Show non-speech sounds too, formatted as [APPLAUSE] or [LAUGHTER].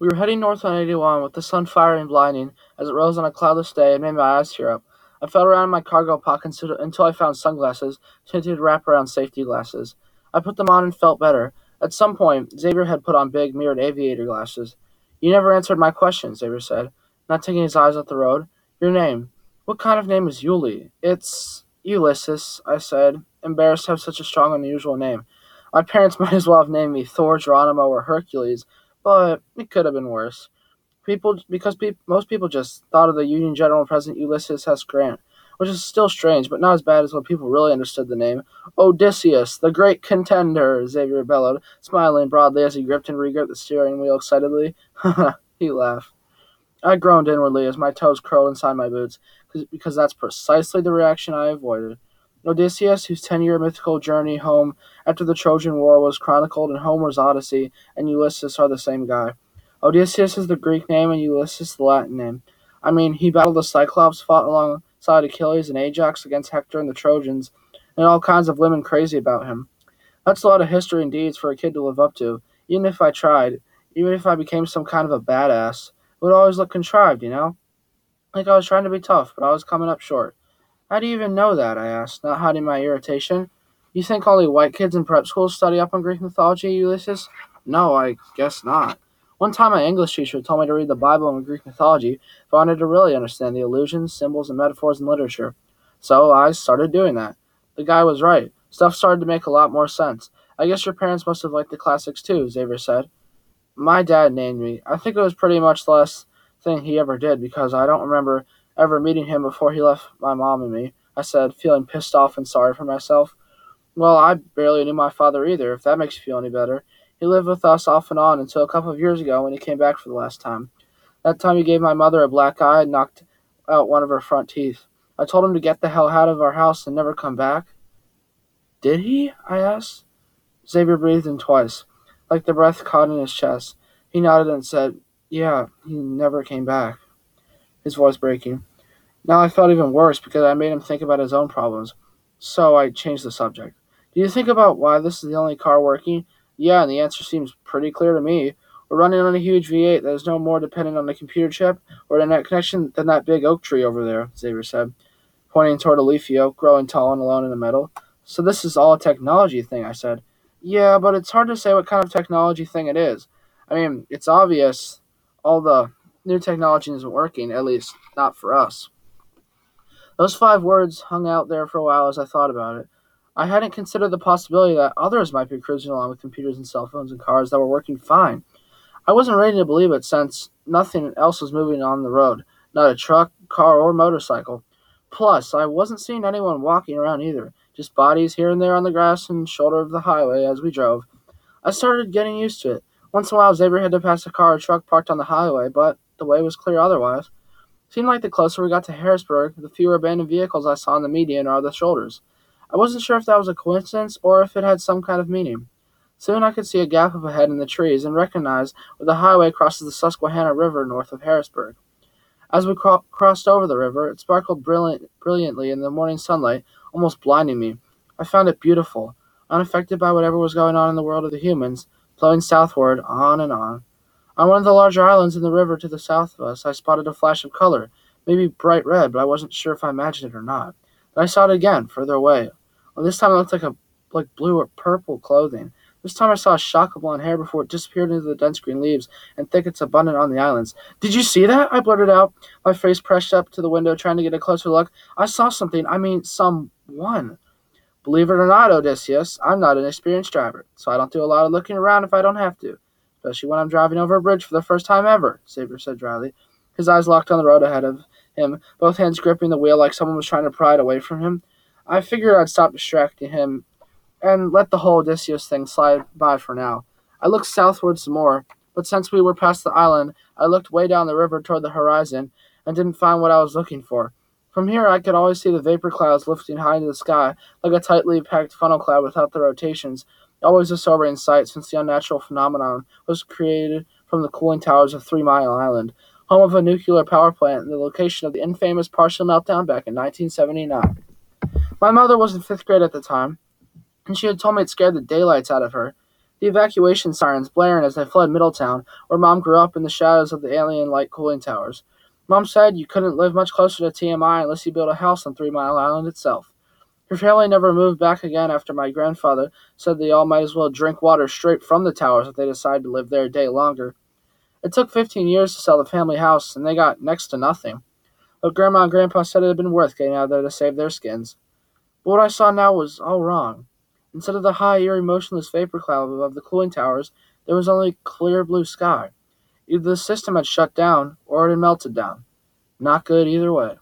We were heading north on 81 with the sun fiery and blinding as it rose on a cloudless day and made my eyes tear up. I felt around in my cargo pockets until I found sunglasses, tinted wraparound safety glasses. I put them on and felt better. At some point, Xavier had put on big, mirrored aviator glasses. You never answered my question, Xavier said, not taking his eyes off the road. Your name. What kind of name is Yuli? It's Ulysses, I said, embarrassed to have such a strong, unusual name. My parents [LAUGHS] might as well have named me Thor, Geronimo, or Hercules, but it could have been worse. People, because pe- most people just thought of the Union General President Ulysses S. Grant, which is still strange, but not as bad as when people really understood the name. Odysseus, the great contender, Xavier bellowed, smiling broadly as he gripped and regripped the steering wheel excitedly. [LAUGHS] he laughed. I groaned inwardly as my toes curled inside my boots, because that's precisely the reaction I avoided. Odysseus, whose ten year mythical journey home after the Trojan War was chronicled in Homer's Odyssey, and Ulysses are the same guy. Odysseus is the Greek name and Ulysses the Latin name. I mean, he battled the Cyclops, fought alongside Achilles and Ajax against Hector and the Trojans, and all kinds of women crazy about him. That's a lot of history and deeds for a kid to live up to, even if I tried, even if I became some kind of a badass. It would always look contrived, you know? Like I was trying to be tough, but I was coming up short. How do you even know that? I asked, not hiding my irritation. You think only white kids in prep school study up on Greek mythology, Ulysses? No, I guess not. One time, my English teacher told me to read the Bible and Greek mythology if I wanted to really understand the allusions, symbols, and metaphors in literature. So I started doing that. The guy was right. Stuff started to make a lot more sense. I guess your parents must have liked the classics too, Xavier said. My dad named me. I think it was pretty much the last thing he ever did because I don't remember ever meeting him before he left my mom and me, I said, feeling pissed off and sorry for myself. Well, I barely knew my father either, if that makes you feel any better. He lived with us off and on until a couple of years ago when he came back for the last time. That time he gave my mother a black eye and knocked out one of her front teeth. I told him to get the hell out of our house and never come back. Did he? I asked. Xavier breathed in twice, like the breath caught in his chest. He nodded and said, Yeah, he never came back. His voice breaking. Now I felt even worse because I made him think about his own problems. So I changed the subject. Do you think about why this is the only car working? Yeah, and the answer seems pretty clear to me. We're running on a huge V8 that is no more dependent on the computer chip or internet connection than that big oak tree over there, Xavier said, pointing toward a leafy oak growing tall and alone in the middle. So this is all a technology thing, I said. Yeah, but it's hard to say what kind of technology thing it is. I mean, it's obvious all the new technology isn't working, at least not for us. Those five words hung out there for a while as I thought about it. I hadn't considered the possibility that others might be cruising along with computers and cell phones and cars that were working fine. I wasn't ready to believe it since nothing else was moving on the road not a truck, car, or motorcycle. Plus, I wasn't seeing anyone walking around either, just bodies here and there on the grass and shoulder of the highway as we drove. I started getting used to it. Once in a while, Xavier had to pass a car or truck parked on the highway, but the way was clear otherwise. Seemed like the closer we got to Harrisburg, the fewer abandoned vehicles I saw on the median or the shoulders. I wasn't sure if that was a coincidence or if it had some kind of meaning. Soon I could see a gap up ahead in the trees and recognize where the highway crosses the Susquehanna River north of Harrisburg. As we cro- crossed over the river, it sparkled brilliant, brilliantly in the morning sunlight, almost blinding me. I found it beautiful, unaffected by whatever was going on in the world of the humans, flowing southward, on and on. On one of the larger islands in the river to the south of us, I spotted a flash of color, maybe bright red, but I wasn't sure if I imagined it or not. Then I saw it again, further away, well, this time it looked like a like blue or purple clothing. This time I saw a shock of blonde hair before it disappeared into the dense green leaves and thickets abundant on the islands. Did you see that? I blurted out, my face pressed up to the window, trying to get a closer look. I saw something. I mean, someone. Believe it or not, Odysseus, I'm not an experienced driver, so I don't do a lot of looking around if I don't have to, especially when I'm driving over a bridge for the first time ever, Xavier said dryly, his eyes locked on the road ahead of him, both hands gripping the wheel like someone was trying to pry it away from him. I figured I'd stop distracting him and let the whole Odysseus thing slide by for now. I looked southward some more, but since we were past the island, I looked way down the river toward the horizon and didn't find what I was looking for. From here, I could always see the vapor clouds lifting high into the sky, like a tightly packed funnel cloud without the rotations, always a sobering sight since the unnatural phenomenon was created from the cooling towers of Three Mile Island, home of a nuclear power plant and the location of the infamous partial meltdown back in 1979. My mother was in fifth grade at the time, and she had told me it scared the daylights out of her. the evacuation sirens blaring as they fled Middletown, where Mom grew up in the shadows of the alien light cooling towers. Mom said you couldn't live much closer to TMI unless you built a house on Three Mile Island itself. Her family never moved back again after my grandfather said they all might as well drink water straight from the towers if they decided to live there a day longer. It took 15 years to sell the family house, and they got next to nothing. But Grandma and Grandpa said it had been worth getting out there to save their skins. But what I saw now was all wrong. Instead of the high, eerie, motionless vapor cloud above the cooling towers, there was only clear blue sky. Either the system had shut down or it had melted down. Not good either way.